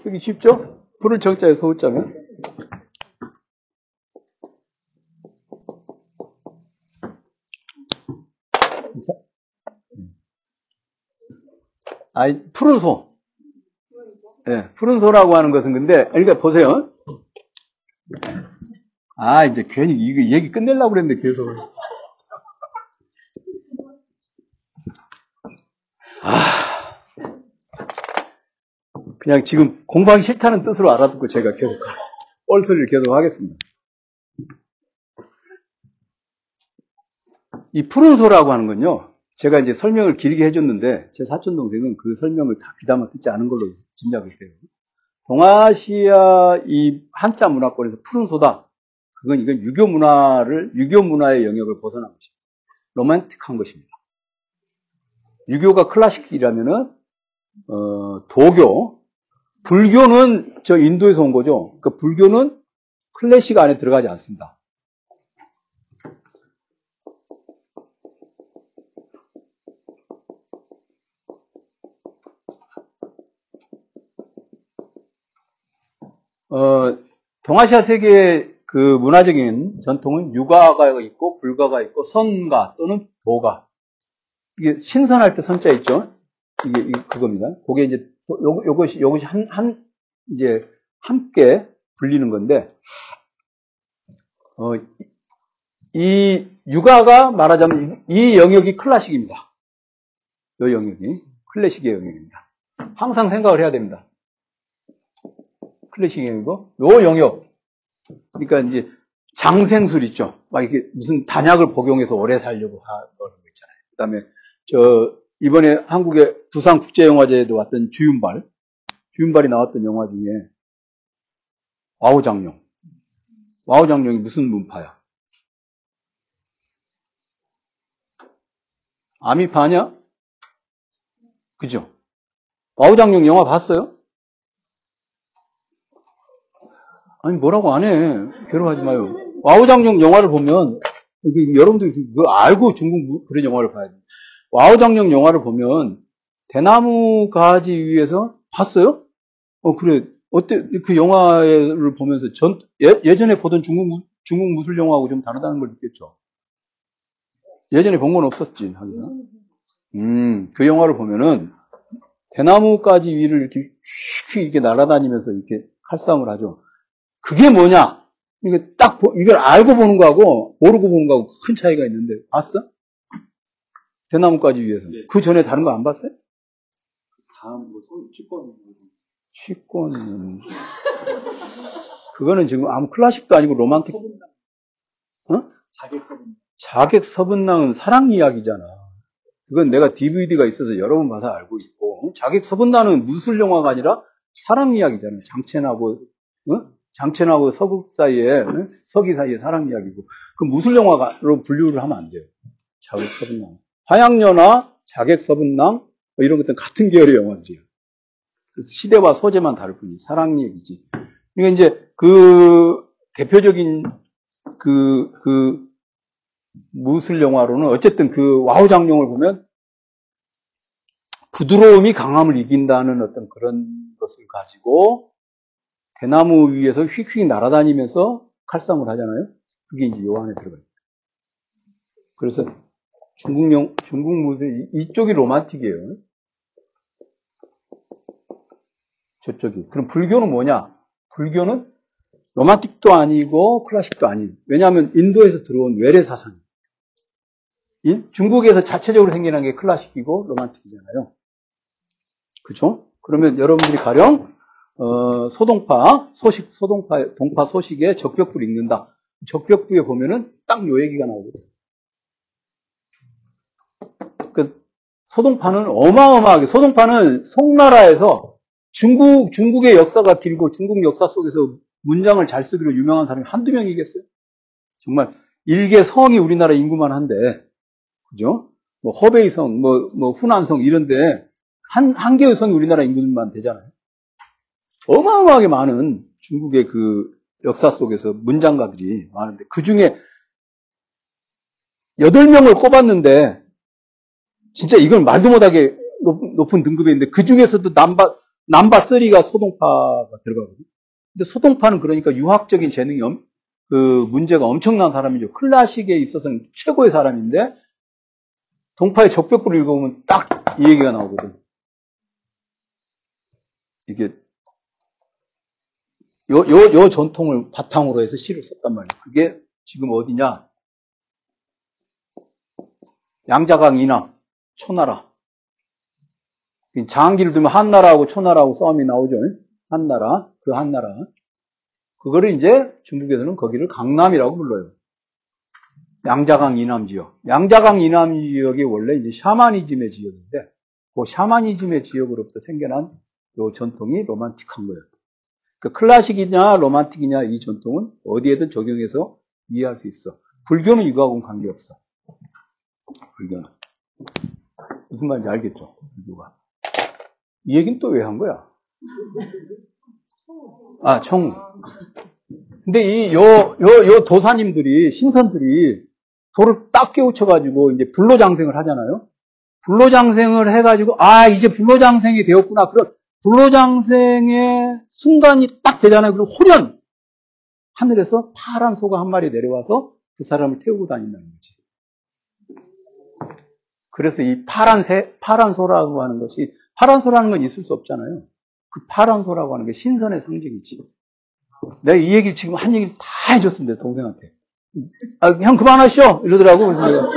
쓰기 쉽죠? 푸른 정자에 소자면. 자. 아이, 푸른 소. 예, 네, 푸른 소라고 하는 것은 근데, 그러니까 보세요. 아, 이제 괜히 이거 얘기 끝내려고 그랬는데 계속. 아. 그냥 지금 공부하기 싫다는 뜻으로 알아듣고 제가 계속 뻘소리를 계속 하겠습니다. 이 푸른 소라고 하는 건요, 제가 이제 설명을 길게 해줬는데, 제 사촌 동생은 그 설명을 다 귀담아 듣지 않은 걸로 짐작을 해요. 동아시아 이 한자 문화권에서 푸른 소다. 그건 이건 유교 문화를, 유교 문화의 영역을 벗어난 것입니다. 로맨틱한 것입니다. 유교가 클래식이라면은, 어, 도교, 불교는 저 인도에서 온 거죠. 그러니까 불교는 클래식 안에 들어가지 않습니다. 어, 동아시아 세계의 그 문화적인 전통은 유가가 있고 불가가 있고 선가 또는 도가 이게 신선할 때 선자 있죠. 이게, 이게 그겁니다. 그게 이제 요, 요것이 요것이 한, 한 이제 함께 불리는 건데 어, 이 유가가 말하자면 이 영역이 클래식입니다. 이 영역이 클래식의 영역입니다. 항상 생각을 해야 됩니다. 클래식 영역이고 요 영역 그러니까 이제 장생술 있죠. 막 이게 무슨 단약을 복용해서 오래 살려고 하는 거 있잖아요. 그 다음에 저 이번에 한국의 부산국제영화제에도 왔던 주윤발 주윤발이 나왔던 영화 중에 와우장룡 와우장룡이 무슨 문파야? 아미파냐? 그죠? 와우장룡 영화 봤어요? 아니 뭐라고 안 해. 괴로워하지 마요. 와우장룡 영화를 보면 여러분들이 그거 알고 중국 그런 영화를 봐야 돼. 와우장룡 영화를 보면 대나무 가지 위에서 봤어요? 어 그래 어때 그 영화를 보면서 전 예, 전에 보던 중국 중국 무술 영화하고 좀 다르다는 걸 느꼈죠. 예전에 본 건 없었지 하기가. 음그 영화를 보면은 대나무 가지 위를 이렇게 휙 이렇게 날아다니면서 이렇게 칼싸움을 하죠. 그게 뭐냐? 이게 딱, 이걸 알고 보는 거하고, 모르고 보는 거하고 큰 차이가 있는데, 봤어? 대나무까지 위해서. 네. 그 전에 다른 거 안 봤어요? 다음, 뭐, 치권. 치권은. 그거는 지금 아무 클래식도 아니고 로man틱. 어? 자객 서분낭. 자객 서분낭은 사랑 이야기잖아. 그건 내가 DVD가 있어서 여러 번 봐서 알고 있고, 자객 서분낭은 무술 영화가 아니라 사랑 이야기잖아. 장첸하고, 어? 장첸하고 서국 사이에, 서기 사이의 사랑 이야기고, 그 무술 영화로 분류를 하면 안 돼요. 자객 섭은낭. 화양연화, 자객 섭은낭, 뭐 이런 것들은 같은 계열의 영화들이에요. 시대와 소재만 다를 뿐이 사랑 얘기지. 그러니까 이제 그 대표적인 그, 그 무술 영화로는 어쨌든 그 와호장룡을 보면 부드러움이 강함을 이긴다는 어떤 그런 것을 가지고 대나무 위에서 휙휙 날아다니면서 칼싸움을 하잖아요. 그게 이제 요 안에 들어가요. 그래서 중국용, 중국 무대, 이쪽이 로만틱이에요. 저쪽이. 그럼 불교는 뭐냐? 불교는 로만틱도 아니고 클래식도 아닌. 왜냐하면 인도에서 들어온 외래 사상. 중국에서 자체적으로 생겨난 게 클래식이고 로만틱이잖아요. 그죠? 그러면 여러분들이 가령 어, 소동파, 소식, 소동파, 동파 소식에 적벽부를 읽는다. 적벽부에 보면은 딱 요 얘기가 나오거든. 그 소동파는 어마어마하게, 소동파는 송나라에서 중국, 중국의 역사가 길고 중국 역사 속에서 문장을 잘 쓰기로 유명한 사람이 한두 명이겠어요? 정말 일개 성이 우리나라 인구만 한데, 그죠? 뭐 허베이성, 뭐, 뭐 후난성 이런데 한, 한 개의 성이 우리나라 인구만 되잖아요. 어마어마하게 많은 중국의 그 역사 속에서 문장가들이 많은데 그 중에 8명을 꼽았는데 진짜 이걸 말도 못하게 높 은 등급에 있는데 그 중에서도 남바, 남바 3가 소동파가 들어가거든요. 근데 소동파는 그러니까 유학적인 재능이 엄, 그 문제가 엄청난 사람이죠. 클래식에 있어서는 최고의 사람인데 동파의 적벽부를 읽어보면 딱 이 얘기가 나오거든. 이게 요, 요, 요 전통을 바탕으로 해서 시를 썼단 말이에요. 그게 지금 어디냐? 양자강 이남, 초나라. 장기를 두면 한나라하고 초나라하고 싸움이 나오죠. 한나라, 그 한나라. 그거를 이제 중국에서는 거기를 강남이라고 불러요. 양자강 이남 지역. 양자강 이남 지역이 원래 이제 샤머니즘의 지역인데, 그 샤머니즘의 지역으로부터 생겨난 요 전통이 로만틱한 거예요. 그 클래식이냐 로만틱이냐 이 전통은 어디에든 적용해서 이해할 수 있어. 불교는 이거하고는 관계없어. 불교는. 무슨 말인지 알겠죠? 불교가. 이 얘기는 또 왜 한 거야? 아, 청. 근데 이, 요, 요, 요 도사님들이, 신선들이 돌을 딱 깨우쳐가지고 이제 불로장생을 하잖아요? 불로장생을 해가지고, 아, 이제 불로장생이 되었구나. 그럼 불로장생의 순간이 딱 되잖아요. 그럼 호련! 하늘에서 파란 소가 한 마리 내려와서 그 사람을 태우고 다닌다는 거지. 그래서 이 파란 새, 파란 소라고 하는 것이, 파란 소라는 건 있을 수 없잖아요. 그 파란 소라고 하는 게 신선의 상징이지. 내가 이 얘기를 지금 한 얘기를 다 해줬습니다, 동생한테. 아, 형 그만하시오! 이러더라고. 그래서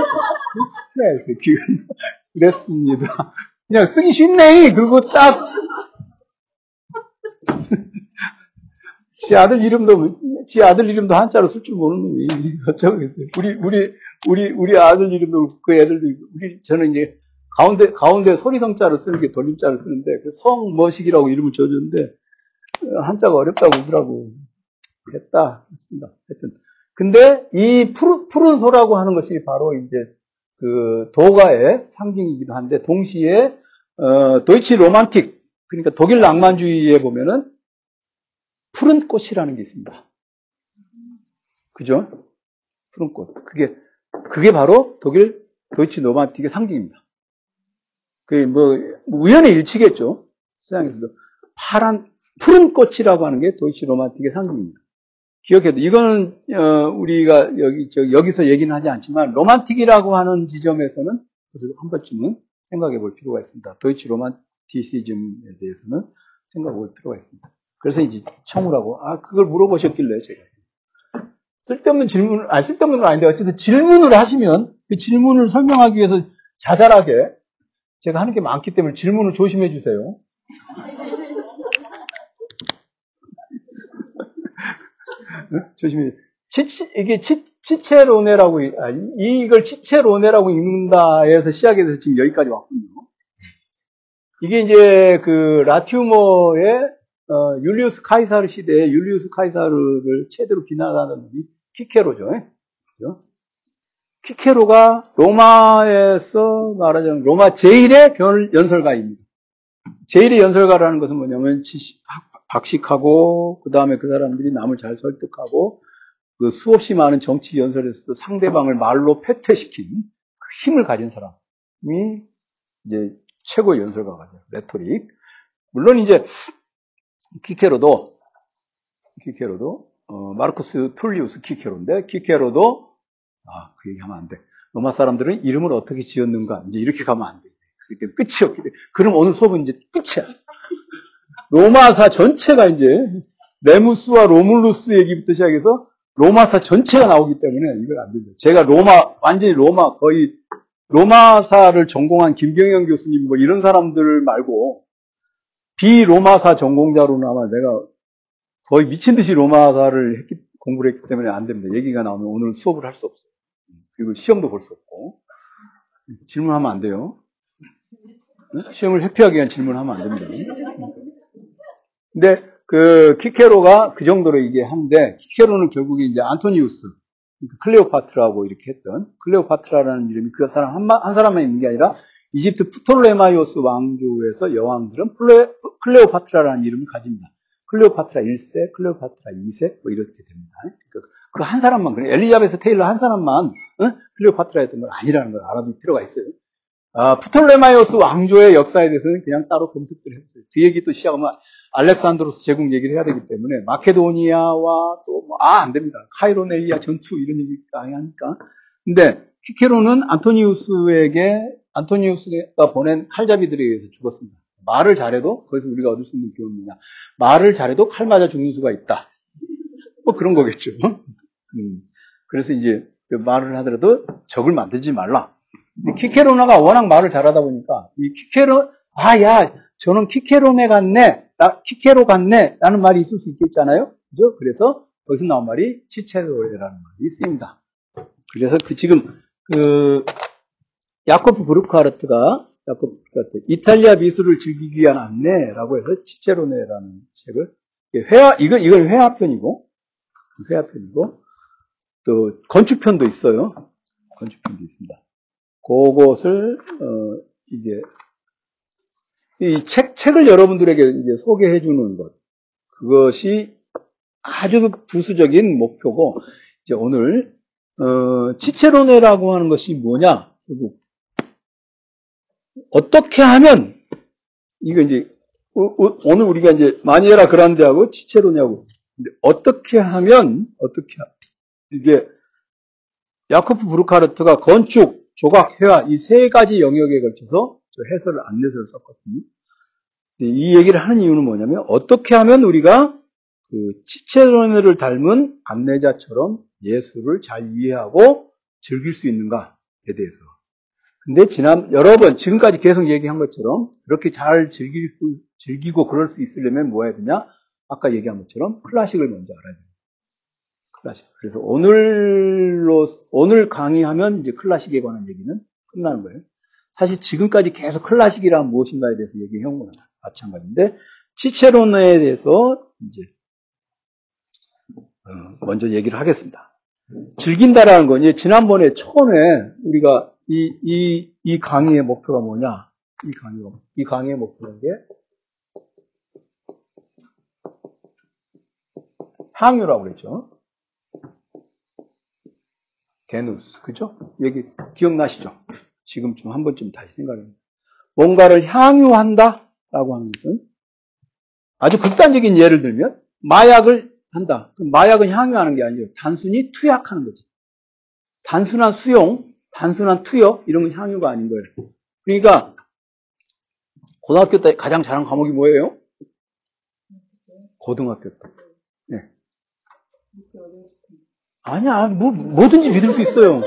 그랬습니다. 그냥 쓰기 쉽네! 그리고 딱, 지 아들 이름도, 지 아들 이름도 한자로 쓸 줄 모르는 놈이 어쩌겠어요. 우리, 우리, 우리, 우리 아들 이름도 그 애들도, 우리, 저는 이제 가운데, 가운데 소리성자를 쓰는 게 돌림자를 쓰는데, 그 성머식이라고 이름을 지어줬는데, 한자가 어렵다고 그러더라고. 됐다. 했습니다. 하여튼. 근데 이 푸른, 푸른 소라고 하는 것이 바로 이제 그 도가의 상징이기도 한데, 동시에, 어, 도이치 로만틱, 그러니까 독일 낭만주의에 보면은 푸른 꽃이라는 게 있습니다. 그죠? 푸른 꽃. 그게, 그게 바로 독일 도이치 로만틱의 상징입니다. 그게 뭐, 우연의 일치겠죠. 서양에서도. 파란, 푸른 꽃이라고 하는 게 도이치 로만틱의 상징입니다. 기억해도, 이거는, 어, 우리가 여기, 저, 여기서 얘기는 하지 않지만, 로만틱이라고 하는 지점에서는, 그래서 한 번쯤은 생각해 볼 필요가 있습니다. 도이치 로만티시즘에 대해서는 생각해 볼 필요가 있습니다. 그래서 이제 청우라고, 아, 그걸 물어보셨길래 제가. 쓸데없는 질문을, 아, 쓸데없는 건 아닌데, 어쨌든 질문을 하시면, 그 질문을 설명하기 위해서 자잘하게, 제가 하는 게 많기 때문에 질문을 조심해 주세요. 조심해. 치, 이게 치, 치체로네라고, 아, 이걸 치체로네라고 읽는다 해서 시작해서 지금 여기까지 왔군요. 이게 이제 그 라티우머의 어, 율리우스 카이사르 시대에 율리우스 카이사르를 최대로 비난하는 놈이 키케로죠. 그죠? 키케로가 로마에서 말하자면 로마 제1의 변 연설가입니다. 제1의 연설가라는 것은 뭐냐면 박식하고 그 다음에 그 사람들이 남을 잘 설득하고 그 수없이 많은 정치 연설에서도 상대방을 말로 패퇴시킨 그 힘을 가진 사람이 이제 최고의 연설가죠 레토릭. 물론 이제 키케로도 키케로도 어, 마르쿠스 툴리우스 키케로인데 키케로도 아, 그 얘기하면 안 돼. 로마 사람들은 이름을 어떻게 지었는가 이제 이렇게 가면 안 돼. 그게 끝이 없기 때문에 그럼 오늘 수업은 이제 끝이야. 로마사 전체가 이제 레무스와 로물루스 얘기부터 시작해서 로마사 전체가 나오기 때문에 이걸 안 된다. 제가 로마 완전히 로마 거의 로마사를 전공한 김경영 교수님 뭐 이런 사람들 말고 비로마사 전공자로는 아마 내가 거의 미친 듯이 로마사를 했기, 공부를 했기 때문에 안 됩니다. 얘기가 나오면 오늘 수업을 할 수 없어요. 그리고 시험도 볼 수 없고. 질문하면 안 돼요. 시험을 회피하기 위한 질문하면 안 됩니다. 근데 그 키케로가 그 정도로 이게 한데 키케로는 결국에 이제 안토니우스 클레오파트라고 이렇게 했던 클레오파트라라는 이름이 그 사람 한, 한 사람만 있는 게 아니라 이집트 프톨레마이오스 왕조에서 여왕들은 플레, 클레오파트라라는 이름을 가집니다. 클레오파트라 1세, 클레오파트라 2세 뭐 이렇게 됩니다. 그러니까 사람만 그래 엘리자베스 테일러 한 사람만 어? 클레오파트라였던 건 아니라는 걸 알아둘 필요가 있어요. 아, 프톨레마이오스 왕조의 역사에 대해서는 그냥 따로 검색들을 해보세요. 그 얘기 또 시작하면 알렉산드로스 제국 얘기를 해야 되기 때문에 마케도니아와 또 뭐, 아, 안 됩니다. 카이로네이아 전투 이런 얘기가 하니까. 근데 키케로는 안토니우스에게 안토니우스가 보낸 칼잡이들에 의해서 죽었습니다. 말을 잘해도 거기서 우리가 얻을 수 있는 교훈은 뭐냐? 말을 잘해도 칼 맞아 죽는 수가 있다. 뭐 그런 거겠죠. 음. 그래서 이제 그 말을 하더라도 적을 만들지 말라. 키케로나가 워낙 말을 잘하다 보니까 이 키케로 아야 저는 키케로네 같네, 나 키케로 같네 라는 말이 있을 수 있겠잖아요. 그죠? 그래서 거기서 나온 말이 치체로라는 말이 쓰입니다. 그래서 그 지금 그 야코프 브루카르트가 야코프 브루카르트 이탈리아 미술을 즐기기 위한 안내라고 해서 치체로네라는 책을 회화 이거 이건 회화편이고 회화편이고 또 건축편도 있어요. 건축편도 있습니다. 그것을 어 이제 이 책 책을 여러분들에게 이제 소개해 주는 것 그것이 아주 부수적인 목표고 이제 오늘 어, 치체로네라고 하는 것이 뭐냐? 어떻게 하면 이거 이제 오늘 우리가 이제 마니에라 그란데하고 치체로네하고 어떻게 하면 어떻게 이게 야코프 브루카르트가 건축, 조각, 회화 이 세 가지 영역에 걸쳐서 해설을 안내서를 썼거든요. 이 얘기를 하는 이유는 뭐냐면 어떻게 하면 우리가 그 치체로네를 닮은 안내자처럼 예수를 잘 이해하고 즐길 수 있는가에 대해서. 근데 지난 여러 번 지금까지 계속 얘기한 것처럼 그렇게 잘 즐기고 즐기고 그럴 수 있으려면 뭐 해야 되냐? 아까 얘기한 것처럼 클래식을 먼저 알아야 돼요. 클래식. 그래서 오늘로 오늘 강의하면 이제 클래식에 관한 얘기는 끝나는 거예요. 사실 지금까지 계속 클래식이란 무엇인가에 대해서 얘기해온 거나 마찬가지인데 치체론에 대해서 이제 어, 먼저 얘기를 하겠습니다. 즐긴다라는 건, 이제 지난번에 처음에 우리가 이, 이, 이 강의의 목표가 뭐냐? 이 강의, 이 강의의 목표는 게 항유라고 그랬죠. 게누스, 그죠? 얘기 기억나시죠? 지금쯤 한 번쯤 다시 생각해봅니다. 뭔가를 향유한다 라고 하는 것은 아주 극단적인 예를 들면 마약을 한다. 마약은 향유하는 게 아니에요. 단순히 투약하는 거지. 단순한 수용, 단순한 투여 이런 건 향유가 아닌 거예요. 그러니까 고등학교 때 가장 잘한 과목이 뭐예요? 고등학교 때. 네. 아니야, 뭐, 뭐든지 믿을 수 있어요.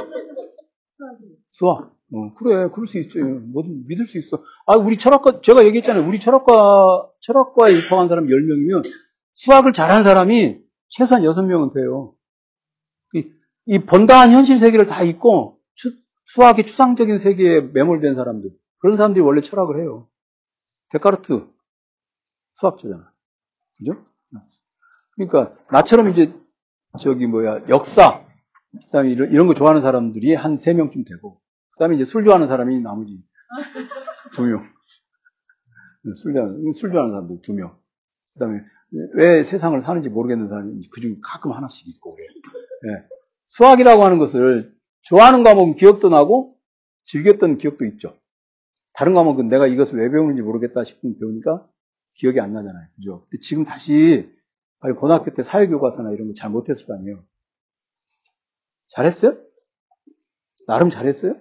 수학. 어, 그래, 그럴 수 있어요. 뭐든 믿을 수 있어. 아, 우리 철학과, 제가 얘기했잖아요. 우리 철학과, 철학과에 입학한 사람 10명이면 수학을 잘하는 사람이 최소한 6명은 돼요. 이, 이 번다한 현실 세계를 다 잊고 추, 수학의 추상적인 세계에 매몰된 사람들. 그런 사람들이 원래 철학을 해요. 데카르트 수학자잖아. 그죠? 그러니까 나처럼 이제 저기 뭐야 역사 그 다음에 이런, 이런 거 좋아하는 사람들이 한 세 명쯤 되고 그 다음에 이제 술 좋아하는 사람이 나머지 두 명. 술 좋아하는 술 좋아하는 사람들 두 명. 그 다음에 왜 세상을 사는지 모르겠는 사람이 그중 가끔 하나씩 있고. 네. 수학이라고 하는 것을 좋아하는 과목은 기억도 나고 즐겼던 기억도 있죠. 다른 과목은 내가 이것을 왜 배우는지 모르겠다 싶으면 배우니까 기억이 안 나잖아요. 그죠? 근데 지금 다시 고등학교 때 사회교과서나 이런 거 잘 못했을 거 아니에요. 잘했어요? 나름 잘했어요?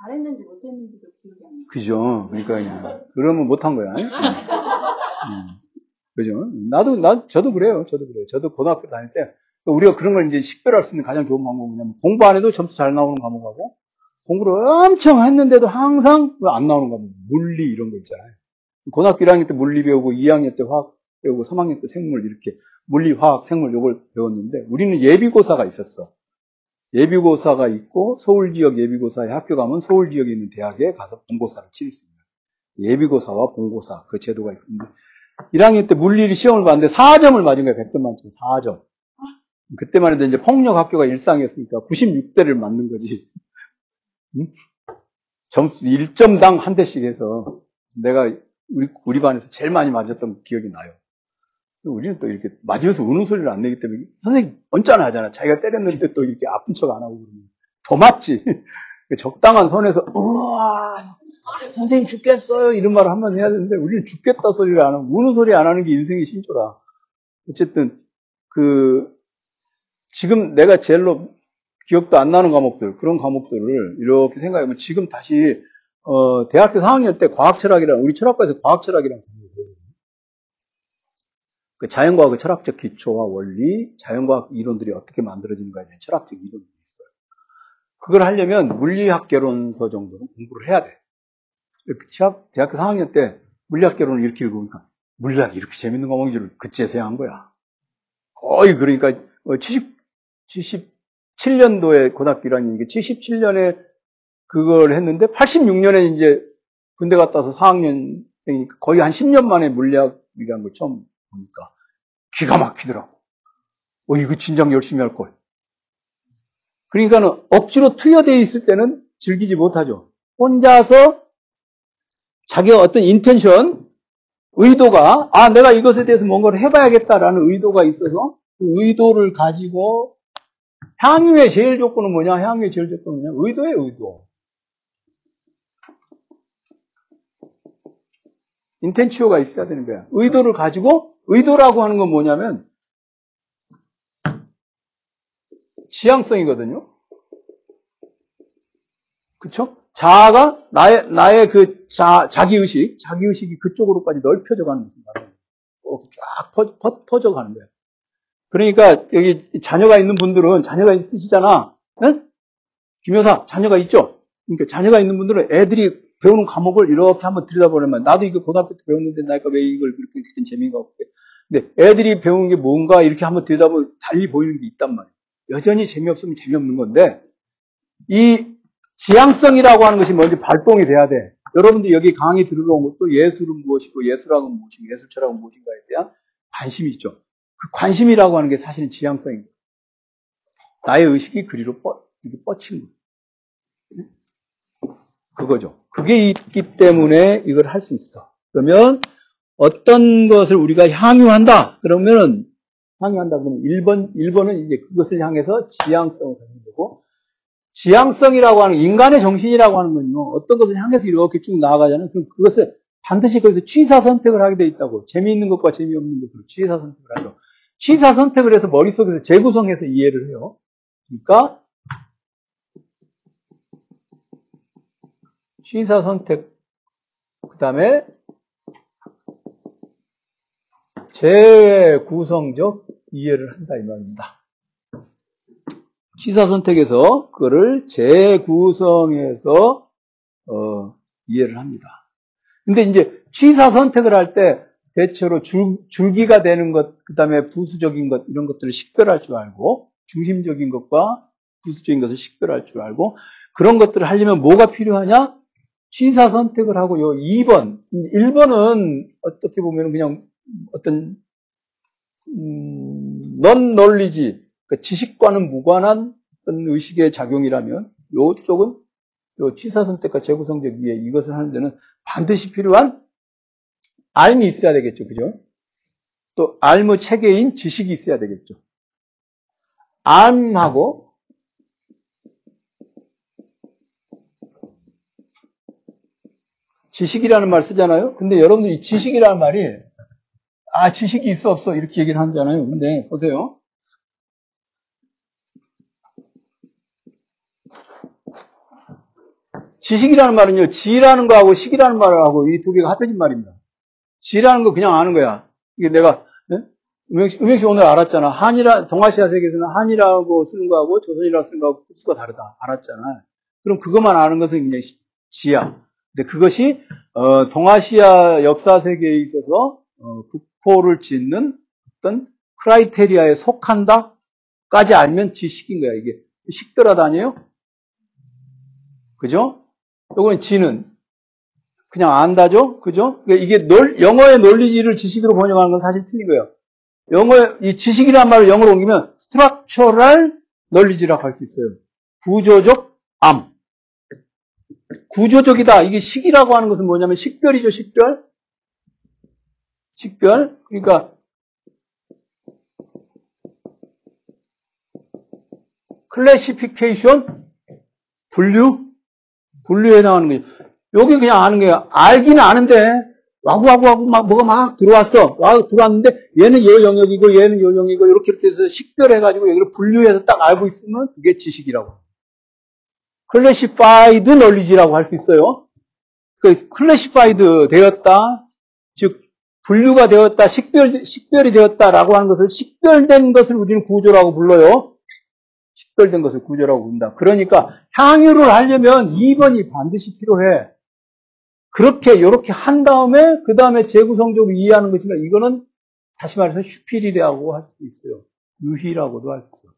잘했는지 못했는지도 기억이 안 나요. 그죠. 그러니까 그러면 못한 거야. 음. 그죠? 나도, 나, 저도 그래요. 저도 그래요. 저도 고등학교 다닐 때, 우리가 그런 걸 이제 식별할 수 있는 가장 좋은 방법은 뭐냐면, 공부 안 해도 점수 잘 나오는 과목하고, 공부를 엄청 했는데도 항상 안 나오는 과목, 물리 이런 거 있잖아요. 고등학교 1학년 때 물리 배우고, 2학년 때 화학 배우고, 3학년 때 생물 이렇게, 물리, 화학, 생물 이걸 배웠는데, 우리는 예비고사가 있었어. 예비고사가 있고, 서울 지역 예비고사에 학교 가면 서울 지역에 있는 대학에 가서 본고사를 치를 수 있는 예비고사와 본고사, 그 제도가 있는데, 1학년 때 물리를 시험을 봤는데 4점을 맞은 거예요. 100점 만점에 4점. 그때만 해도 이제 폭력 학교가 일상이었으니까 96대를 맞는 거지. 응? 점수 1점당 한 대씩 해서 내가 우리, 우리 반에서 제일 많이 맞았던 기억이 나요. 우리는 또 이렇게 맞으면서 우는 소리를 안 내기 때문에 선생님 언짢아 하잖아. 자기가 때렸는데 또 이렇게 아픈 척 안 하고 그러면 더 맞지. 적당한 선에서 우와 선생님 죽겠어요 이런 말을 한 번 해야 되는데 우리는 죽겠다 소리를 안 하고 우는 소리 안 하는 게 인생의 신조라. 어쨌든 그 지금 내가 제일로 기억도 안 나는 과목들 그런 과목들을 이렇게 생각해보면 지금 다시 어, 대학교 4학년 때 과학 철학이라는 우리 철학과에서 과학 철학이라는 과목을 그 자연과학의 철학적 기초와 원리, 자연과학 이론들이 어떻게 만들어지는가에 대한 철학적 이론이 있어요. 그걸 하려면 물리학 개론서 정도는 공부를 해야 돼. 대학, 대학교 4학년 때 물리학 개론을 이렇게 읽으니까 물리학이 이렇게 재밌는 과목인 줄 그제서야 한 거야. 거의 그러니까 70, 어, 77년도에 고등학교 1학년, 이게 77년에 그걸 했는데 86년에 이제 군대 갔다 와서 4학년생이니까 거의 한 10년 만에 물리학이라는 걸 처음 보니까 기가 막히더라고. 어, 이거 진작 열심히 할 걸. 그러니까는 억지로 투여되어 있을 때는 즐기지 못하죠. 혼자서 자기가 어떤 인텐션, 의도가, 아, 내가 이것에 대해서 뭔가를 해봐야겠다라는 의도가 있어서 그 의도를 가지고 향유의 제일 조건은 뭐냐? 향유의 제일 조건은 뭐냐? 의도의 의도. 인텐치오가 있어야 되는 거야. 의도를 가지고 의도라고 하는 건 뭐냐면 지향성이거든요. 그쵸? 자아가 나의 나의 그 자, 자기 의식, 자기 의식이 그쪽으로까지 넓혀져 가는 말하는 이렇게 쫙 퍼, 퍼, 퍼져 가는 거야. 그러니까 여기 자녀가 있는 분들은 자녀가 있으시잖아. 응? 김여사 자녀가 있죠. 그러니까 자녀가 있는 분들은 애들이 배우는 과목을 이렇게 한번 들여다보려면 나도 이거 고등학교 때 배웠는데 나니까 왜 이걸 그렇게 된 재미가 없게. 근데 애들이 배우는 게 뭔가 이렇게 한번 들여다보면 달리 보이는 게 있단 말이에요. 여전히 재미없으면 재미없는 건데 이 지향성이라고 하는 것이 먼저 발동이 돼야 돼. 여러분들 여기 강의 들어온 것도 예술은 무엇이고 예술학은 무엇이고 예술철학은 무엇인가에 대한 관심이 있죠. 그 관심이라고 하는 게 사실은 지향성입니다. 나의 의식이 그리로 뻗, 뻗친 거. 그거죠. 그게 있기 때문에 이걸 할 수 있어. 그러면 어떤 것을 우리가 향유한다. 그러면 향유한다 그러면 1번 1번은 이제 그것을 향해서 지향성을 갖는 거고 지향성이라고 하는 인간의 정신이라고 하는 건요. 어떤 것을 향해서 이렇게 쭉 나아가잖아요. 그럼 그것을 반드시 거기서 취사 선택을 하게 돼 있다고. 재미있는 것과 재미없는 것으로 취사 선택을 하죠. 취사 선택을 해서 머릿속에서 재구성해서 이해를 해요. 그러니까 취사 선택 그 다음에 재구성적 이해를 한다 이 말입니다. 취사 선택에서 그거를 재구성해서 어, 이해를 합니다. 근데 이제 취사 선택을 할 때 대체로 줄, 줄기가 되는 것, 그 다음에 부수적인 것, 이런 것들을 식별할 줄 알고, 중심적인 것과 부수적인 것을 식별할 줄 알고, 그런 것들을 하려면 뭐가 필요하냐? 취사 선택을 하고 요 2번, 1번은 어떻게 보면 그냥 어떤 음, 넌 널리지 그러니까 지식과는 무관한 의식의 작용이라면 요쪽은 요 취사 선택과 재구성적 이해 이것을 하는 데는 반드시 필요한 알미 있어야 되겠죠, 그죠? 또 알무 체계인 지식이 있어야 되겠죠. 암하고 지식이라는 말 쓰잖아요. 근데 여러분들 이 지식이라는 말이 아 지식이 있어 없어 이렇게 얘기를 하잖아요. 근데 보세요. 지식이라는 말은요, 지라는 거하고 식이라는 말하고 이 두 개가 합해진 말입니다. 지라는 거 그냥 아는 거야. 이게 내가, 네? 음영씨, 오늘 알았잖아. 한이라, 동아시아 세계에서는 한이라고 쓰는 거하고 조선이라고 쓰는 거하고 수가 다르다. 알았잖아. 그럼 그것만 아는 것은 그냥 지야. 근데 그것이 어, 동아시아 역사 세계에 있어서 어, 국호를 짓는 어떤 크라이테리아에 속한다까지 알면 지식인 거야. 이게 식별하다니에요. 그죠? 요건 지는 그냥 안다죠? 그죠? 그러니까 이게 논, 영어의 논리지를 지식으로 번역하는 건 사실 틀린 거예요. 영어, 이 지식이라는 말을 영어로 옮기면 structural knowledge라고 할 수 있어요. 구조적 암. 구조적이다. 이게 식이라고 하는 것은 뭐냐면 식별이죠, 식별. 식별. 그러니까 classification 분류 분류해 나가는 거지. 여기 그냥 아는 거야. 알기는 아는데 와구와구와구 막 뭐가 막 들어왔어. 와 들어왔는데 얘는 요 영역이고 얘는 요 영역이고 이렇게 이렇게 해서 식별해가지고 여기를 분류해서 딱 알고 있으면 그게 지식이라고. Classified knowledge라고 할 수 있어요. 그 classified 되었다. 즉 분류가 되었다, 식별 식별이 되었다라고 하는 것을 식별된 것을 우리는 구조라고 불러요. 식별된 것을 구조라고 부른다. 그러니까 향유를 하려면 2번이 반드시 필요해. 그렇게 이렇게 한 다음에 그 다음에 재구성적으로 이해하는 것이니까 이거는 다시 말해서 슈피리라고 할수 있어요. 유희라고도 할 수 있어요.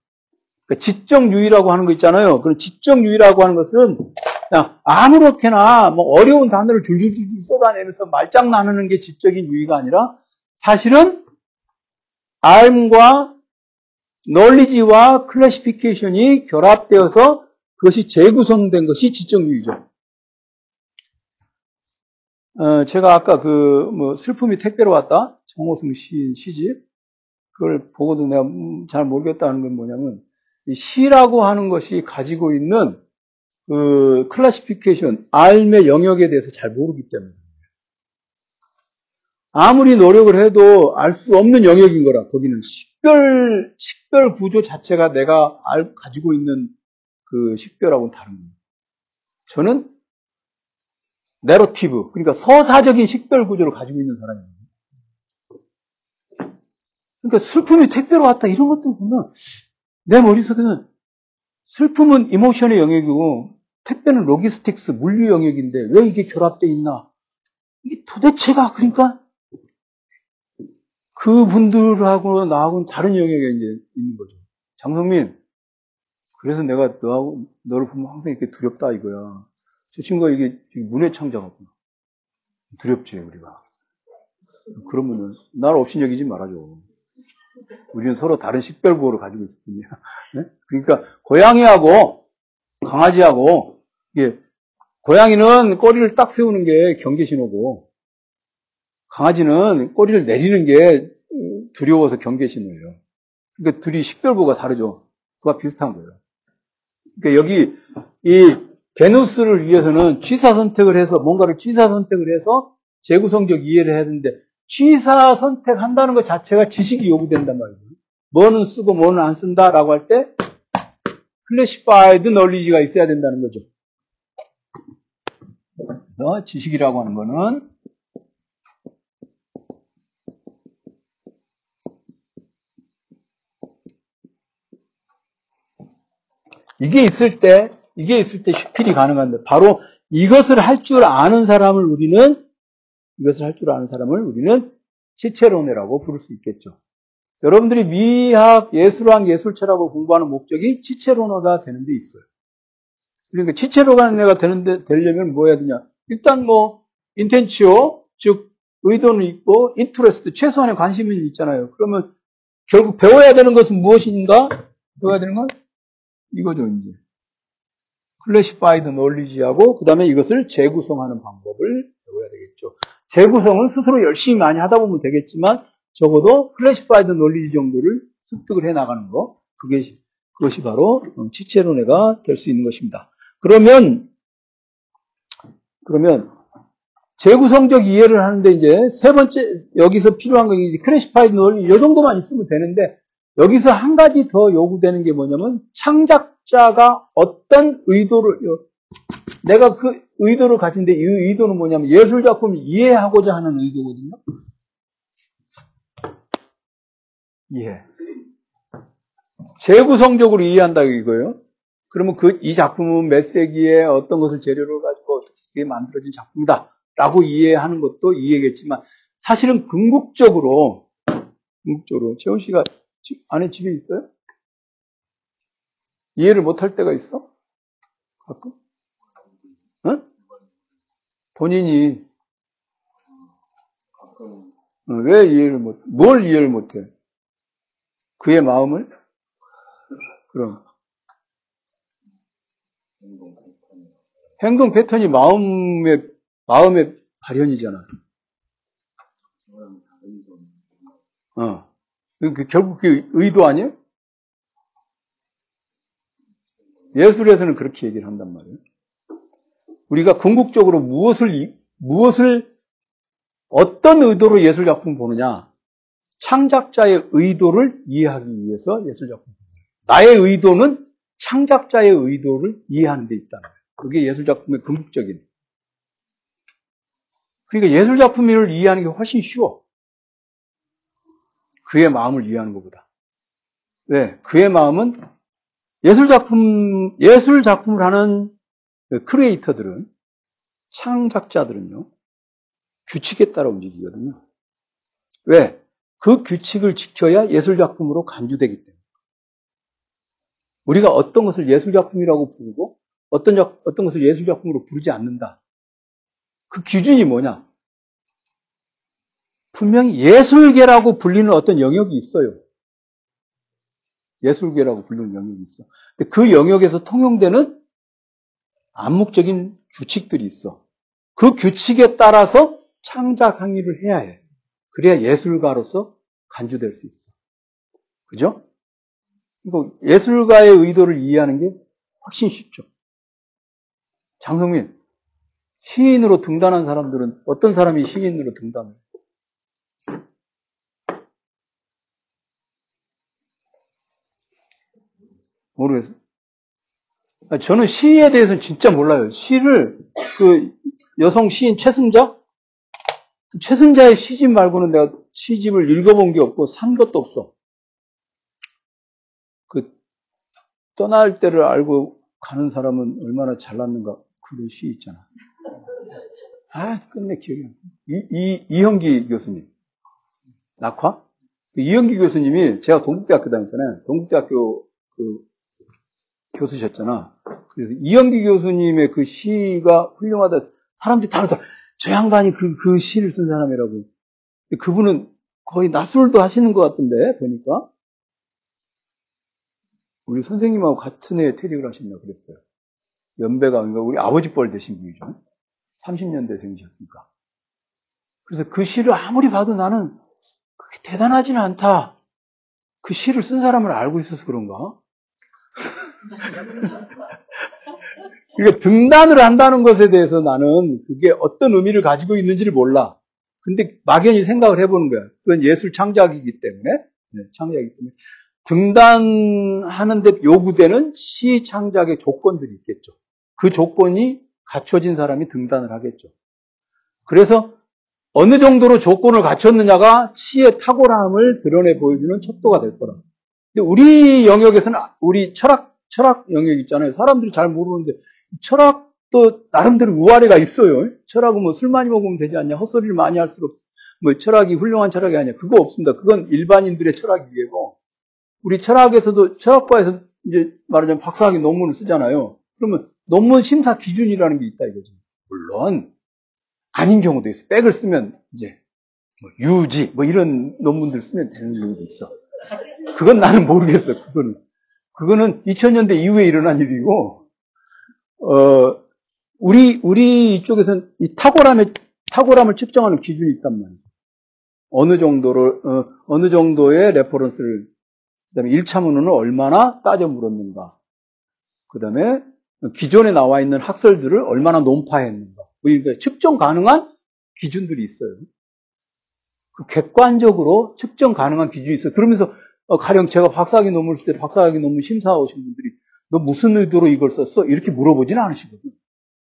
그러니까 지적 유희라고 하는 거 있잖아요. 그런 지적 유희라고 하는 것은 그냥 아무렇게나 뭐 어려운 단어를 줄줄줄줄 쏟아내면서 말장 나누는 게 지적인 유희가 아니라 사실은 알과 널리지와 클래시피케이션이 결합되어서 그것이 재구성된 것이 지적 유희죠. 어, 제가 아까 그, 뭐, 슬픔이 택배로 왔다? 정호승 시인 시집. 그걸 보고도 내가 음, 잘 모르겠다는 건 뭐냐면, 시라고 하는 것이 가지고 있는 그 클래시피케이션, 알의 영역에 대해서 잘 모르기 때문에. 아무리 노력을 해도 알 수 없는 영역인 거라, 거기는 식별, 식별 구조 자체가 내가 알, 가지고 있는 그 식별하고는 다른 거예요. 저는 내러티브, 그러니까 서사적인 식별 구조를 가지고 있는 사람입니다. 그러니까 슬픔이 택배로 왔다 이런 것들 보면 내 머릿속에는 슬픔은 emotion의 영역이고 택배는 logistics 물류 영역인데 왜 이게 결합되어 있나? 이게 도대체가 그러니까 그분들하고 나하고는 다른 영역에 이제 있는 거죠. 장성민, 그래서 내가 너하고 너를 보면 항상 이렇게 두렵다 이거야. 저 친구가 이게 문의 창자같구나. 두렵지, 우리가. 그러면은, 나를 없인 여기지 말아줘. 우리는 서로 다른 식별구호를 가지고 있을 뿐이야. 네? 그러니까, 고양이하고 강아지하고, 이게, 고양이는 꼬리를 딱 세우는 게 경계 신호고, 강아지는 꼬리를 내리는 게 두려워서 경계 신호예요. 그러니까 둘이 식별구가 다르죠. 그와 비슷한 거예요. 그러니까 여기, 이 베누스를 위해서는 취사 선택을 해서 뭔가를 취사 선택을 해서 재구성적 이해를 해야 되는데 취사 선택한다는 것 자체가 지식이 요구된단 말이에요. 뭐는 쓰고 뭐는 안 쓴다라고 할 때 classified knowledge가 있어야 된다는 거죠. 그래서 지식이라고 하는 거는 이게 있을 때 이게 있을 때 Spiel이 가능한데 바로 이것을 할 줄 아는 사람을 우리는 이것을 할 줄 아는 사람을 우리는 Cicerone라고 부를 수 있겠죠. 여러분들이 미학, 예술학, 예술철학 공부하는 목적이 Cicerone가 되는 데 있어요. 그러니까 Cicerone가 되는 데 되려면 뭐 해야 되냐? 일단 뭐 intentio, 즉 의도는 있고 interest 최소한의 관심이 있잖아요. 그러면 결국 배워야 되는 것은 무엇인가? 배워야 되는 건 이거죠, 이제. Classified knowledge하고 그 다음에 이것을 재구성하는 방법을 배워야 되겠죠. 재구성은 스스로 열심히 많이 하다 보면 되겠지만 적어도 classified knowledge 정도를 습득을 해 나가는 거 그게 그것이 바로 Cicerone가 될 수 있는 것입니다. 그러면 그러면 재구성적 이해를 하는데 이제 세 번째 여기서 필요한 건 이제 classified knowledge 정도만 있으면 되는데 여기서 한 가지 더 요구되는 게 뭐냐면 창작자가 어떤 의도를 내가 그 의도를 가진데 이 의도는 뭐냐면 예술 작품을 이해하고자 하는 의도거든요. 이해. 재구성적으로 이해한다 이거예요. 그러면 그 이 작품은 몇 세기에 어떤 것을 재료로 가지고 어떻게 만들어진 작품이다라고 이해하는 것도 이해겠지만 사실은 궁극적으로 궁극적으로 재훈 씨가 집, 안에 집에 있어요? 이해를 못할 때가 있어? 가끔? 응? 본인이 왜 이해를 못, 뭘 이해를 못해? 그의 마음을? 그럼. 행동 패턴이 마음의, 마음의 발현이잖아. 어. 그 결국 그 의도 아니에요? 예술에서는 그렇게 얘기를 한단 말이에요. 우리가 궁극적으로 무엇을, 이- 무엇을, 어떤 의도로 예술작품을 보느냐. 창작자의 의도를 이해하기 위해서 예술작품을 보느냐. 나의 의도는 창작자의 의도를 이해하는 데 있다는 거예요. 그게 예술작품의 궁극적인. 그러니까 예술작품을 이해하는 게 훨씬 쉬워. 그의 마음을 이해하는 것보다. 왜? 그의 마음은 예술 작품, 예술 작품을 하는 그 크리에이터들은, 창작자들은요, 규칙에 따라 움직이거든요. 왜? 그 규칙을 지켜야 예술 작품으로 간주되기 때문에. 우리가 어떤 것을 예술 작품이라고 부르고, 어떤, 작- 어떤 것을 예술 작품으로 부르지 않는다. 그 기준이 뭐냐? 분명히 예술계라고 불리는 어떤 영역이 있어요. 예술계라고 부르는 영역이 있어. 근데 그 영역에서 통용되는 암묵적인 규칙들이 있어. 그 규칙에 따라서 창작 행위를 해야 해. 그래야 예술가로서 간주될 수 있어. 그죠? 이거 예술가의 의도를 이해하는 게 훨씬 쉽죠. 장성민, 시인으로 등단한 사람들은 어떤 사람이 시인으로 등단을 모르겠어요. 아, 저는 시에 대해서는 진짜 몰라요. 시를 그 여성 시인 최승자 최승자의 시집 말고는 내가 시집을 읽어본 게 없고 산 것도 없어. 그 떠날 때를 알고 가는 사람은 얼마나 잘났는가 그런 시 있잖아. 아 끝내 기억이 안 나. 이, 이 이형기 교수님 낙화 그 이형기 교수님이 제가 동국대학교 다녔잖아요. 동국대학교 그 교수셨잖아. 그래서 이영기 교수님의 그 시가 훌륭하다. 사람들이 다 그래서 저 양반이 그, 그 시를 쓴 사람이라고. 그분은 거의 낮술도 하시는 것 같던데, 보니까. 우리 선생님하고 같은 해에 퇴직을 하셨나 그랬어요. 연배가, 그러니까 우리 아버지 뻘 되신 분이죠. 30년대생이셨으니까. 그래서 그 시를 아무리 봐도 나는 그게 대단하지는 않다. 그 시를 쓴 사람을 알고 있어서 그런가? 그러니까 등단을 한다는 것에 대해서 나는 그게 어떤 의미를 가지고 있는지를 몰라. 근데 막연히 생각을 해보는 거야. 그건 예술 창작이기 때문에, 네, 창작이기 때문에. 등단하는데 요구되는 시 창작의 조건들이 있겠죠. 그 조건이 갖춰진 사람이 등단을 하겠죠. 그래서 어느 정도로 조건을 갖췄느냐가 시의 탁월함을 드러내 보여주는 척도가 될 거라. 근데 우리 영역에서는 우리 철학 철학 영역 있잖아요. 사람들이 잘 모르는데 철학도 나름대로 우아래가 있어요. 철학은 뭐 술 많이 먹으면 되지 않냐, 헛소리를 많이 할수록 뭐 철학이 훌륭한 철학이 아니야. 그거 없습니다. 그건 일반인들의 철학이고 우리 철학에서도 철학과에서 이제 말하자면 박사학위 논문을 쓰잖아요. 그러면 논문 심사 기준이라는 게 있다 이거죠. 물론 아닌 경우도 있어. 백을 쓰면 이제 뭐 유지 뭐 이런 논문들 쓰면 되는 경우도 있어. 그건 나는 모르겠어. 그거는 그거는 2000년대 이후에 일어난 일이고 어 우리 우리 이쪽에서는 이 탁월함의 탁월함을 측정하는 기준이 있단 말이에요. 어느 정도로 어, 어느 정도의 reference를 그 다음에 1차 문헌을 얼마나 따져 물었는가. 그 다음에 기존에 나와 있는 학설들을 얼마나 논파했는가. 뭐 이렇게 측정 가능한 기준들이 있어요. 그 객관적으로 측정 가능한 기준이 있어요. 그러면서 어, 가령 제가 박사학위 논문을 쓸때 박사학위 논문 심사 오신 분들이 너 무슨 의도로 이걸 썼어? 이렇게 물어보지는 않으시거든.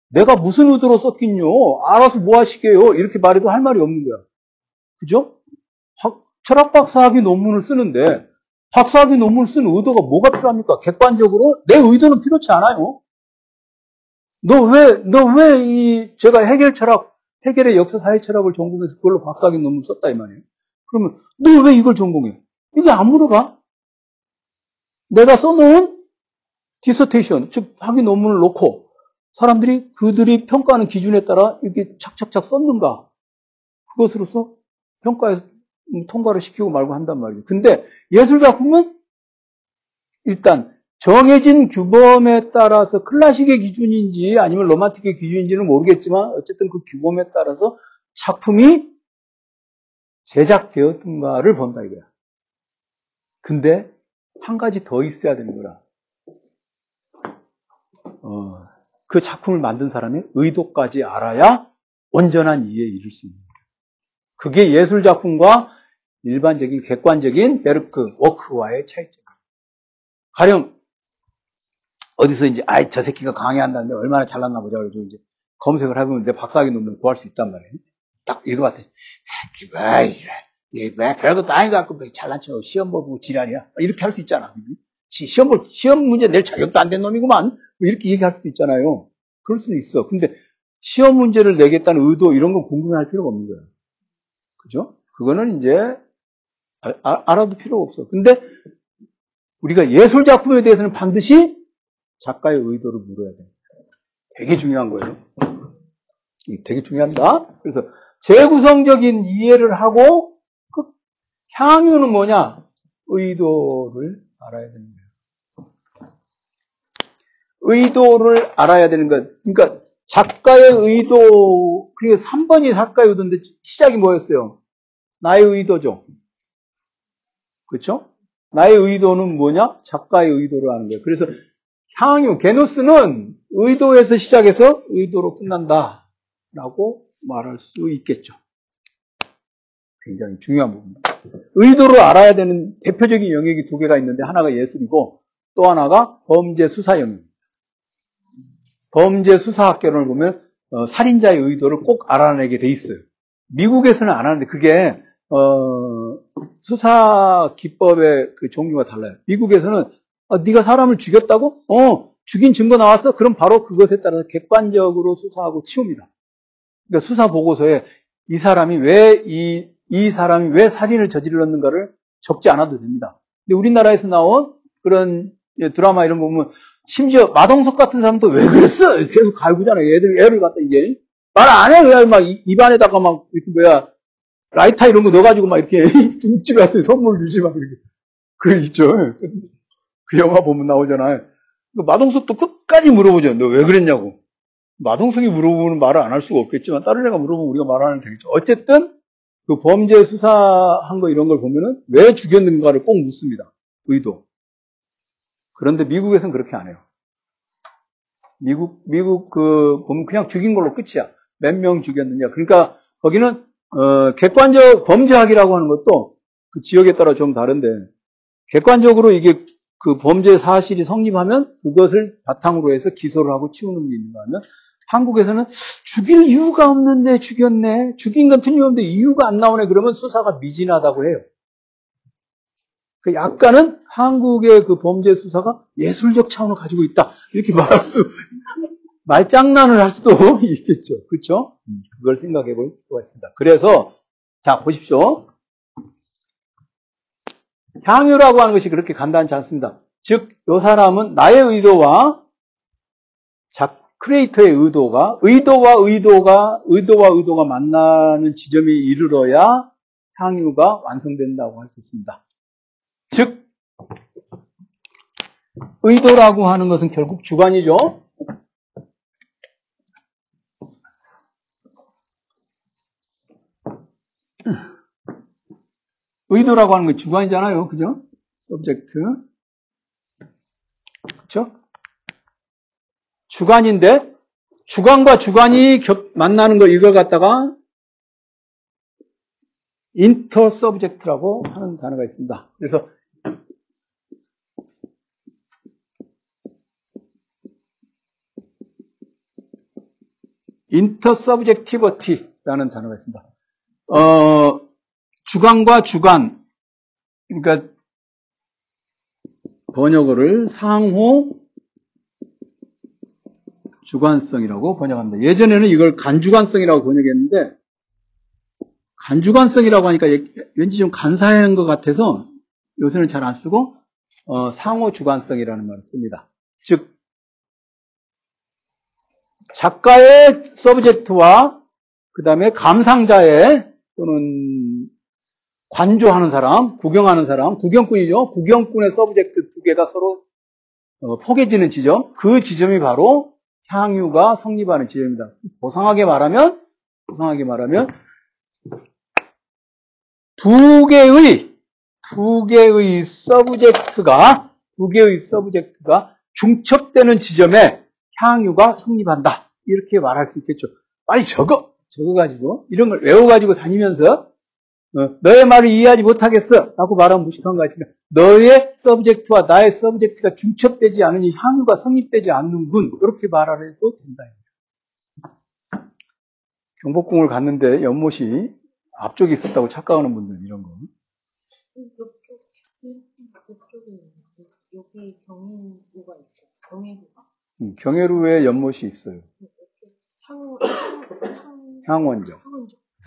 내가 무슨 의도로 썼긴요? 알아서 뭐 하시게요? 이렇게 말해도 할 말이 없는 거야. 그죠? 학- 철학 박사학위 논문을 쓰는데 박사학위 논문을 쓰는 의도가 뭐가 필요합니까? 객관적으로 내 의도는 필요치 않아요. 너 왜, 너 왜 이, 제가 해결 철학, 해결의 역사 사회 철학을 전공해서 그걸로 박사학위 논문 썼다 이 말이에요. 그러면 너 왜 이걸 전공해? 이게 안 물어봐. 내가 써놓은 dissertation, 즉 학위 논문을 놓고 사람들이 그들이 평가하는 기준에 따라 이렇게 착착착 썼는가 그것으로서 평가에서 통과를 시키고 말고 한단 말이에요. 근데 예술 작품은 일단 정해진 규범에 따라서 클래식의 기준인지 아니면 로맨틱의 기준인지는 모르겠지만 어쨌든 그 규범에 따라서 작품이 제작되었던가를 본다 이거야. 근데 한 가지 더 있어야 되는 거라. 어, 그 작품을 만든 사람의 의도까지 알아야 온전한 이해에 이를 수 있는 거예요. 그게 예술 작품과 일반적인 객관적인 베르크 워크와의 차이점. 가령 어디서 이제 아이 저 새끼가 강의한다는데 얼마나 잘났나 보자 그래서 이제 검색을 해보면 내 박사학위 논문 구할 수 있단 말이에요. 딱 읽어봤더니 새끼 왜 이래 이게 왜 별것도 아니갖고 왜 잘난 척 시험 보고 지랄이야 이렇게 할 수 있잖아. 시- 시험 볼 시험 문제 낼 자격도 안 된 놈이구만 뭐 이렇게 얘기할 수도 있잖아요. 그럴 수도 있어. 근데 시험 문제를 내겠다는 의도 이런 건 궁금해할 필요가 없는 거야. 그죠? 그거는 이제 아- 아- 알아도 필요가 없어. 근데 우리가 예술 작품에 대해서는 반드시 작가의 의도를 물어야 돼. 되게 중요한 거예요. 되게 중요합니다. 그래서 재구성적인 이해를 하고 그 향유는 뭐냐? 의도를 알아야 되는 거예요. 의도를 알아야 되는 것. 그러니까 작가의 의도, 그리고 3번이 작가의 의도인데 시작이 뭐였어요? 나의 의도죠. 그렇죠? 나의 의도는 뭐냐? 작가의 의도를 아는 거예요. 그래서 향유, 게노스는 의도에서 시작해서 의도로 끝난다. 라고 말할 수 있겠죠. 굉장히 중요한 부분입니다. 의도를 알아야 되는 대표적인 영역이 두 개가 있는데 하나가 예술이고 또 하나가 범죄 수사 영역입니다. 범죄 수사 학교를 보면 어, 살인자의 의도를 꼭 알아내게 돼 있어요. 미국에서는 안 하는데 그게 어, 수사 기법의 그 종류가 달라요. 미국에서는 어, 네가 사람을 죽였다고? 어, 죽인 증거 나왔어? 그럼 바로 그것에 따라서 객관적으로 수사하고 치웁니다. 그러니까 수사 보고서에 이 사람이 왜 이, 이 사람이 왜 살인을 저질렀는가를 적지 않아도 됩니다. 근데 우리나라에서 나온 그런 드라마 이런 거 보면 심지어 마동석 같은 사람도 왜 그랬어? 계속 갈구잖아요. 애들, 애를 갖다 이제. 말 안 해. 그냥 막 입- 입안에다가 막, 이렇게 뭐야, 라이터 이런 거 넣어가지고 막 이렇게 중집에 와서 선물 주지 막 이렇게. 그 있죠. 그 영화 보면 나오잖아요. 그 마동석도 끝까지 물어보죠. 너 왜 그랬냐고. 마동석이 물어보면 말을 안 할 수가 없겠지만 다른 애가 물어보면 우리가 말하는 되겠죠. 어쨌든 그 범죄 수사한 거 이런 걸 보면은 왜 죽였는가를 꼭 묻습니다. 의도. 그런데 미국에서는 그렇게 안 해요. 미국 미국 그 보면 그냥 죽인 걸로 끝이야. 몇 명 죽였느냐. 그러니까 거기는 어, 객관적 범죄학이라고 하는 것도 그 지역에 따라 좀 다른데 객관적으로 이게 그 범죄 사실이 성립하면 그것을 바탕으로 해서 기소를 하고 치우는 게 있는가 하면 한국에서는 죽일 이유가 없는데 죽였네. 죽인 건 틀림없는데 이유가 안 나오네. 그러면 수사가 미진하다고 해요. 그 약간은 한국의 그 범죄 수사가 예술적 차원을 가지고 있다. 이렇게 말할 수, 말장난을 할 수도 있겠죠. 그렇죠? 그걸 생각해 볼 필요가 있습니다. 그래서 자 보십시오. 향유라고 하는 것이 그렇게 간단치 않습니다. 즉, 이 사람은 나의 의도와 작, 크리에이터의 의도가, 의도와 의도가, 의도와 의도가 만나는 지점에 이르러야 향유가 완성된다고 할 수 있습니다. 즉, 의도라고 하는 것은 결국 주관이죠. 의도라고 하는 건 주관이잖아요. 그죠? Subject. 그렇죠? 주관인데 주관과 주관이 겹, 만나는 거 갖다가 intersubject라고 하는 단어가 있습니다. 그래서 인터 서브젝티버티라는 단어가 있습니다. 어, 주관과 주관, 그러니까 번역어를 상호 주관성이라고 번역합니다. 예전에는 이걸 간주관성이라고 번역했는데 간주관성이라고 하니까 왠지 좀 간사한 것 같아서 요새는 잘 안 쓰고 어, 상호 주관성이라는 말을 씁니다. 즉 작가의 subject와 그 다음에 감상자의 또는 관조하는 사람, 구경하는 사람, 구경꾼이죠. 구경꾼의 subject 두 개가 서로 어, 포개지는 지점, 그 지점이 바로 향유가 성립하는 지점입니다. 고상하게 말하면, 고상하게 말하면 두 개의 두 개의 subject가 두 개의 subject가 중첩되는 지점에 향유가 성립한다. 이렇게 말할 수 있겠죠. 빨리 적어! 적어가지고, 이런 걸 외워가지고 다니면서, 어, 너의 말을 이해하지 못하겠어! 라고 말하면 무식한 거 같지만, 너의 subject와 나의 subject가 중첩되지 않으니 향유가 성립되지 않는군. 이렇게 말하려도 된다. 경복궁을 갔는데 연못이 앞쪽에 있었다고 착각하는 분들 이런 거. 여기 경유가 있죠. 경유가. 음, 경회루에 연못이 있어요. 향, 향, 향원정.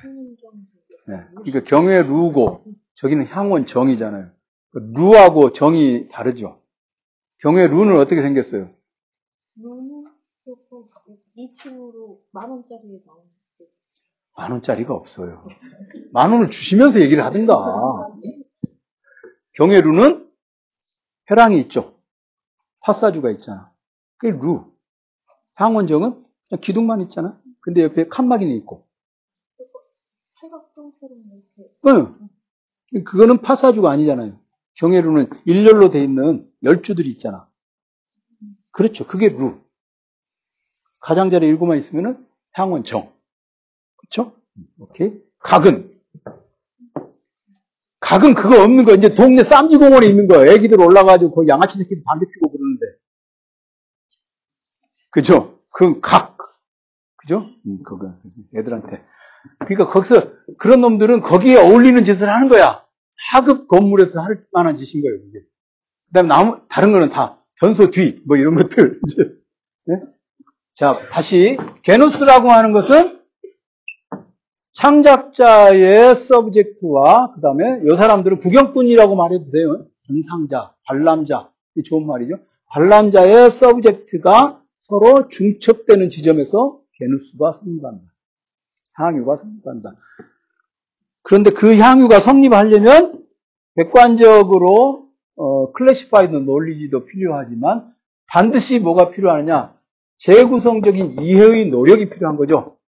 향원정. 네. 그러니까 경회루고 저기는 향원 정이잖아요. 그 루하고 정이 다르죠. 경회루는 어떻게 생겼어요? 루는 조금 2층으로 만 원짜리에 나오는 만 원짜리가 없어요. 만 원을 주시면서 얘기를 하든가. 경회루는 혈항이 있죠. 파사주가 있잖아. 그게 루. 향원정은 그냥 기둥만 있잖아. 근데 옆에 칸막이는 있고. 팔각형처럼 이렇게 응. 그거는 파사주가 아니잖아요. 경회루는 일렬로 돼 있는 열주들이 있잖아. 그렇죠. 그게 루. 가장자리 일고만 있으면은 향원 정. 그렇죠? 오케이. 각은. 각은 그거 없는 거. 이제 동네 쌈지공원에 있는 거. 애기들 올라가지고 그 양아치 새끼들 담배 피고 그러는데. 그죠? 그 각. 그죠? 음, 그거. 애들한테. 그러니까 거기서 그런 놈들은 거기에 어울리는 짓을 하는 거야. 하급 건물에서 할 만한 짓인 거예요, 그게. 그 다음에 나무, 다른 거는 다 변소 뒤, 뭐 이런 것들. 이제. 네? 자, 다시. 게누스라고 하는 것은 창작자의 서브젝트와 그 다음에 이 사람들은 구경꾼이라고 말해도 돼요. 관상자, 관람자. 이 좋은 말이죠. 관람자의 서브젝트가 서로 중첩되는 지점에서 게누스가 성립한다. 향유가 성립한다. 그런데 그 향유가 성립하려면 객관적으로 어, classified knowledge도 필요하지만 반드시 뭐가 필요하느냐? 재구성적인 이해의 노력이 필요한 거죠.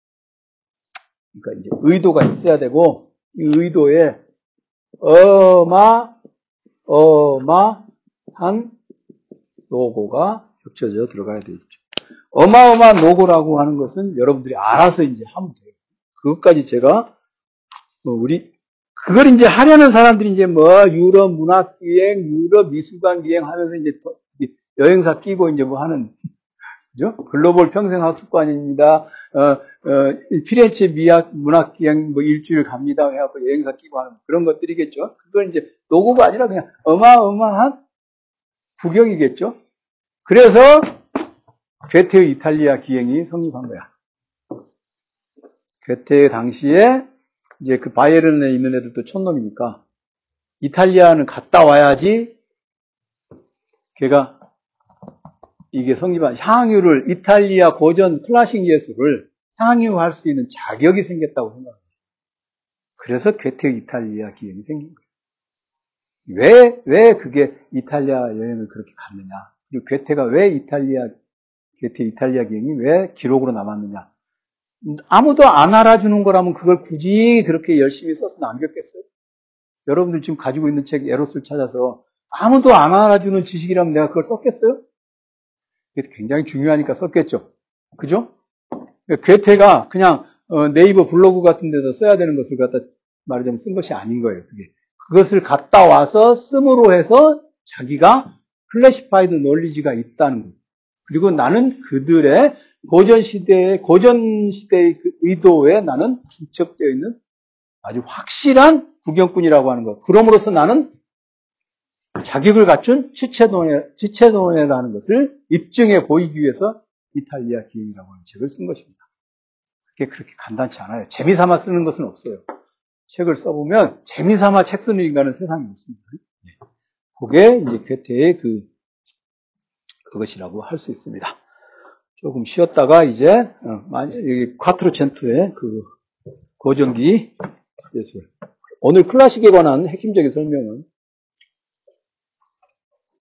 그러니까 이제 의도가 있어야 되고 이 의도에 어마 어마한 노고가 겹쳐져 들어가야 되겠죠. 어마어마한 노고라고 하는 것은 여러분들이 알아서 이제 하면 돼요. 그것까지 제가 뭐 우리 그걸 이제 하려는 사람들이 이제 뭐 유럽 문학 기행, 유럽 미술관 기행 하면서 이제 여행사 끼고 이제 뭐 하는 그죠? 글로벌 평생 학습관입니다. 어, 어, 피렌체 미학 문학 기행 뭐 일주일 갑니다. 해갖고 여행사 끼고 하는 그런 것들이겠죠. 그건 이제 노고가 아니라 그냥 어마어마한 구경이겠죠. 그래서 괴테의 이탈리아 기행이 성립한 거야. 괴테 당시에 이제 그 바이에른에 있는 애들도 촌놈이니까 이탈리아는 갔다 와야지 걔가 이게 성립한 향유를 이탈리아 고전 클래식 예술을 향유할 수 있는 자격이 생겼다고 생각합니다. 그래서 괴테 이탈리아 기행이 생긴 거예요. 왜, 왜 그게 이탈리아 여행을 그렇게 갔느냐. 그리고 괴테가 왜 이탈리아, 괴테 이탈리아 기행이 왜 기록으로 남았느냐. 아무도 안 알아주는 거라면 그걸 굳이 그렇게 열심히 써서 남겼겠어요? 여러분들 지금 가지고 있는 책 에로스를 찾아서 아무도 안 알아주는 지식이라면 내가 그걸 썼겠어요? 이게 굉장히 중요하니까 썼겠죠. 그죠? 괴테가 그냥 어, 네이버 블로그 같은 데서 써야 되는 것을 갖다 말하자면 쓴 것이 아닌 거예요. 그게. 그것을 갖다 와서 씀으로 해서 자기가 classified knowledge가 있다는 것. 그리고 나는 그들의 고전 시대의 고전 시대의 그 의도에 나는 중첩되어 있는 아주 확실한 구경꾼이라고 하는 것. 그럼으로써 나는 자격을 갖춘 지체도에, 지체도에라는 것을 입증해 보이기 위해서 이탈리아 기행이라고 하는 책을 쓴 것입니다. 그게 그렇게 간단치 않아요. 재미삼아 쓰는 것은 없어요. 책을 써보면 재미삼아 책 쓰는 인간은 세상에 없습니다. 네. 그게 이제 괴테의 그, 그것이라고 할 수 있습니다. 조금 쉬었다가 이제, 어, 여기 콰트로첸투의 그 고전기 예술. 오늘 클래식에 관한 핵심적인 설명은